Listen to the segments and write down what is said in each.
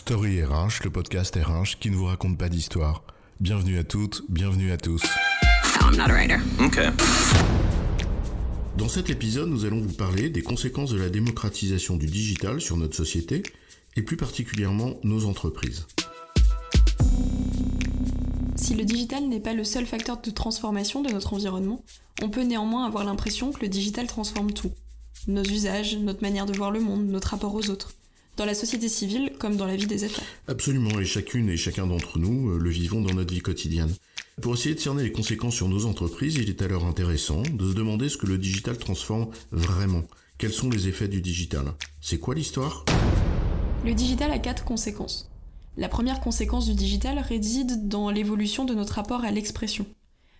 Story RH, le podcast RH qui ne vous raconte pas d'histoire. Bienvenue à toutes, bienvenue à tous. No, I'm not a writer. Okay. Dans cet épisode, nous allons vous parler des conséquences de la démocratisation du digital sur notre société et plus particulièrement nos entreprises. Si le digital n'est pas le seul facteur de transformation de notre environnement, on peut néanmoins avoir l'impression que le digital transforme tout. Nos usages, notre manière de voir le monde, notre rapport aux autres. Dans la société civile comme dans la vie des affaires. Absolument, et chacune et chacun d'entre nous euh, le vivons dans notre vie quotidienne. Pour essayer de cerner les conséquences sur nos entreprises, il est alors intéressant de se demander ce que le digital transforme vraiment. Quels sont les effets du digital? C'est quoi l'histoire? Le digital a quatre conséquences. La première conséquence du digital réside dans l'évolution de notre rapport à l'expression.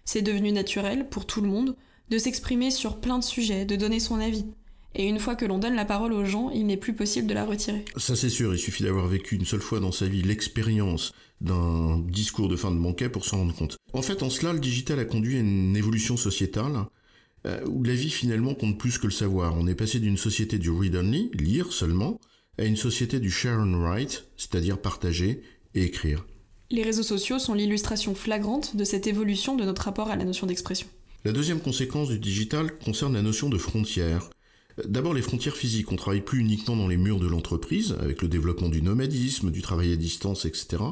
C'est devenu naturel, pour tout le monde, de s'exprimer sur plein de sujets, de donner son avis. Et une fois que l'on donne la parole aux gens, il n'est plus possible de la retirer. Ça c'est sûr, il suffit d'avoir vécu une seule fois dans sa vie l'expérience d'un discours de fin de banquet pour s'en rendre compte. En fait, en cela, le digital a conduit à une évolution sociétale euh, où la vie finalement compte plus que le savoir. On est passé d'une société du read-only, lire seulement, à une société du share and write, c'est-à-dire partager et écrire. Les réseaux sociaux sont l'illustration flagrante de cette évolution de notre rapport à la notion d'expression. La deuxième conséquence du digital concerne la notion de frontière. D'abord les frontières physiques, on travaille plus uniquement dans les murs de l'entreprise, avec le développement du nomadisme, du travail à distance, etc.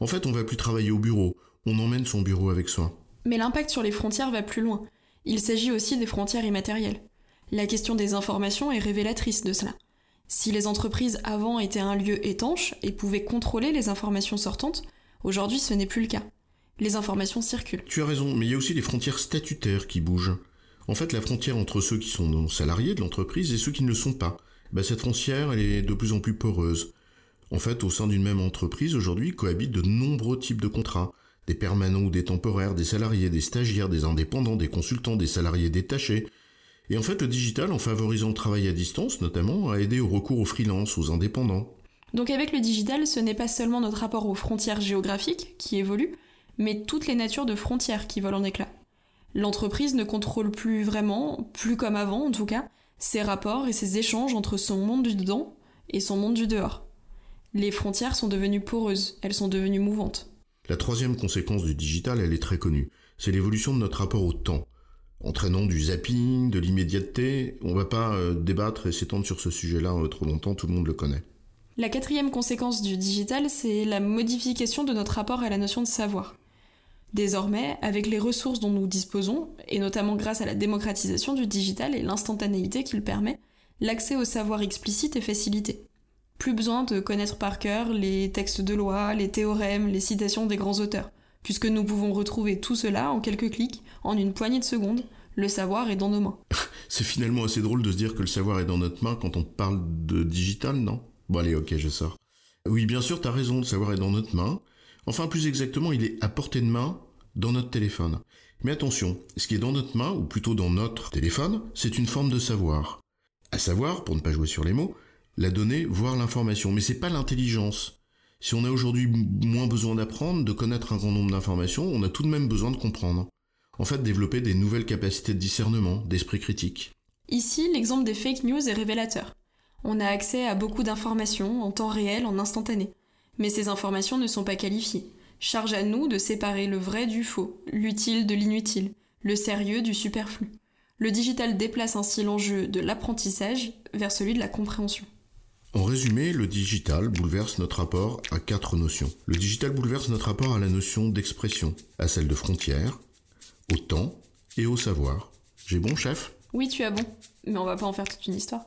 En fait, on va plus travailler au bureau, on emmène son bureau avec soi. Mais l'impact sur les frontières va plus loin. Il s'agit aussi des frontières immatérielles. La question des informations est révélatrice de cela. Si les entreprises avant étaient un lieu étanche et pouvaient contrôler les informations sortantes, aujourd'hui ce n'est plus le cas. Les informations circulent. Tu as raison, mais il y a aussi les frontières statutaires qui bougent. En fait, la frontière entre ceux qui sont salariés de l'entreprise et ceux qui ne le sont pas, bah, cette frontière, elle est de plus en plus poreuse. En fait, au sein d'une même entreprise, aujourd'hui, cohabitent de nombreux types de contrats. Des permanents ou des temporaires, des salariés, des stagiaires, des indépendants, des consultants, des salariés détachés. Et en fait, le digital, en favorisant le travail à distance notamment, a aidé au recours aux freelance, aux indépendants. Donc avec le digital, ce n'est pas seulement notre rapport aux frontières géographiques qui évolue, mais toutes les natures de frontières qui volent en éclats. L'entreprise ne contrôle plus vraiment, plus comme avant en tout cas, ses rapports et ses échanges entre son monde du dedans et son monde du dehors. Les frontières sont devenues poreuses, elles sont devenues mouvantes. La troisième conséquence du digital, elle est très connue. C'est l'évolution de notre rapport au temps. Entraînant du zapping, de l'immédiateté, on va pas euh, débattre et s'étendre sur ce sujet-là euh, trop longtemps, tout le monde le connaît. La quatrième conséquence du digital, c'est la modification de notre rapport à la notion de savoir. Désormais, avec les ressources dont nous disposons, et notamment grâce à la démocratisation du digital et l'instantanéité qu'il permet, l'accès au savoir explicite est facilité. Plus besoin de connaître par cœur les textes de loi, les théorèmes, les citations des grands auteurs, puisque nous pouvons retrouver tout cela en quelques clics, en une poignée de secondes, le savoir est dans nos mains. C'est finalement assez drôle de se dire que le savoir est dans notre main quand on parle de digital, non? Bon allez, ok, je sors. Oui, bien sûr, t'as raison, le savoir est dans notre main, Enfin, plus exactement, il est à portée de main dans notre téléphone. Mais attention, ce qui est dans notre main, ou plutôt dans notre téléphone, c'est une forme de savoir. À savoir, pour ne pas jouer sur les mots, la donnée, voire l'information. Mais c'est pas l'intelligence. Si on a aujourd'hui moins besoin d'apprendre, de connaître un grand nombre d'informations, on a tout de même besoin de comprendre. En fait, développer des nouvelles capacités de discernement, d'esprit critique. Ici, l'exemple des fake news est révélateur. On a accès à beaucoup d'informations en temps réel, en instantané. Mais ces informations ne sont pas qualifiées. Charge à nous de séparer le vrai du faux, l'utile de l'inutile, le sérieux du superflu. Le digital déplace ainsi l'enjeu de l'apprentissage vers celui de la compréhension. En résumé, le digital bouleverse notre rapport à quatre notions. Le digital bouleverse notre rapport à la notion d'expression, à celle de frontière, au temps et au savoir. J'ai bon, chef? Oui, tu as bon, mais on va pas en faire toute une histoire.